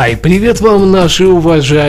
Ай, привет вам, наши уважаемые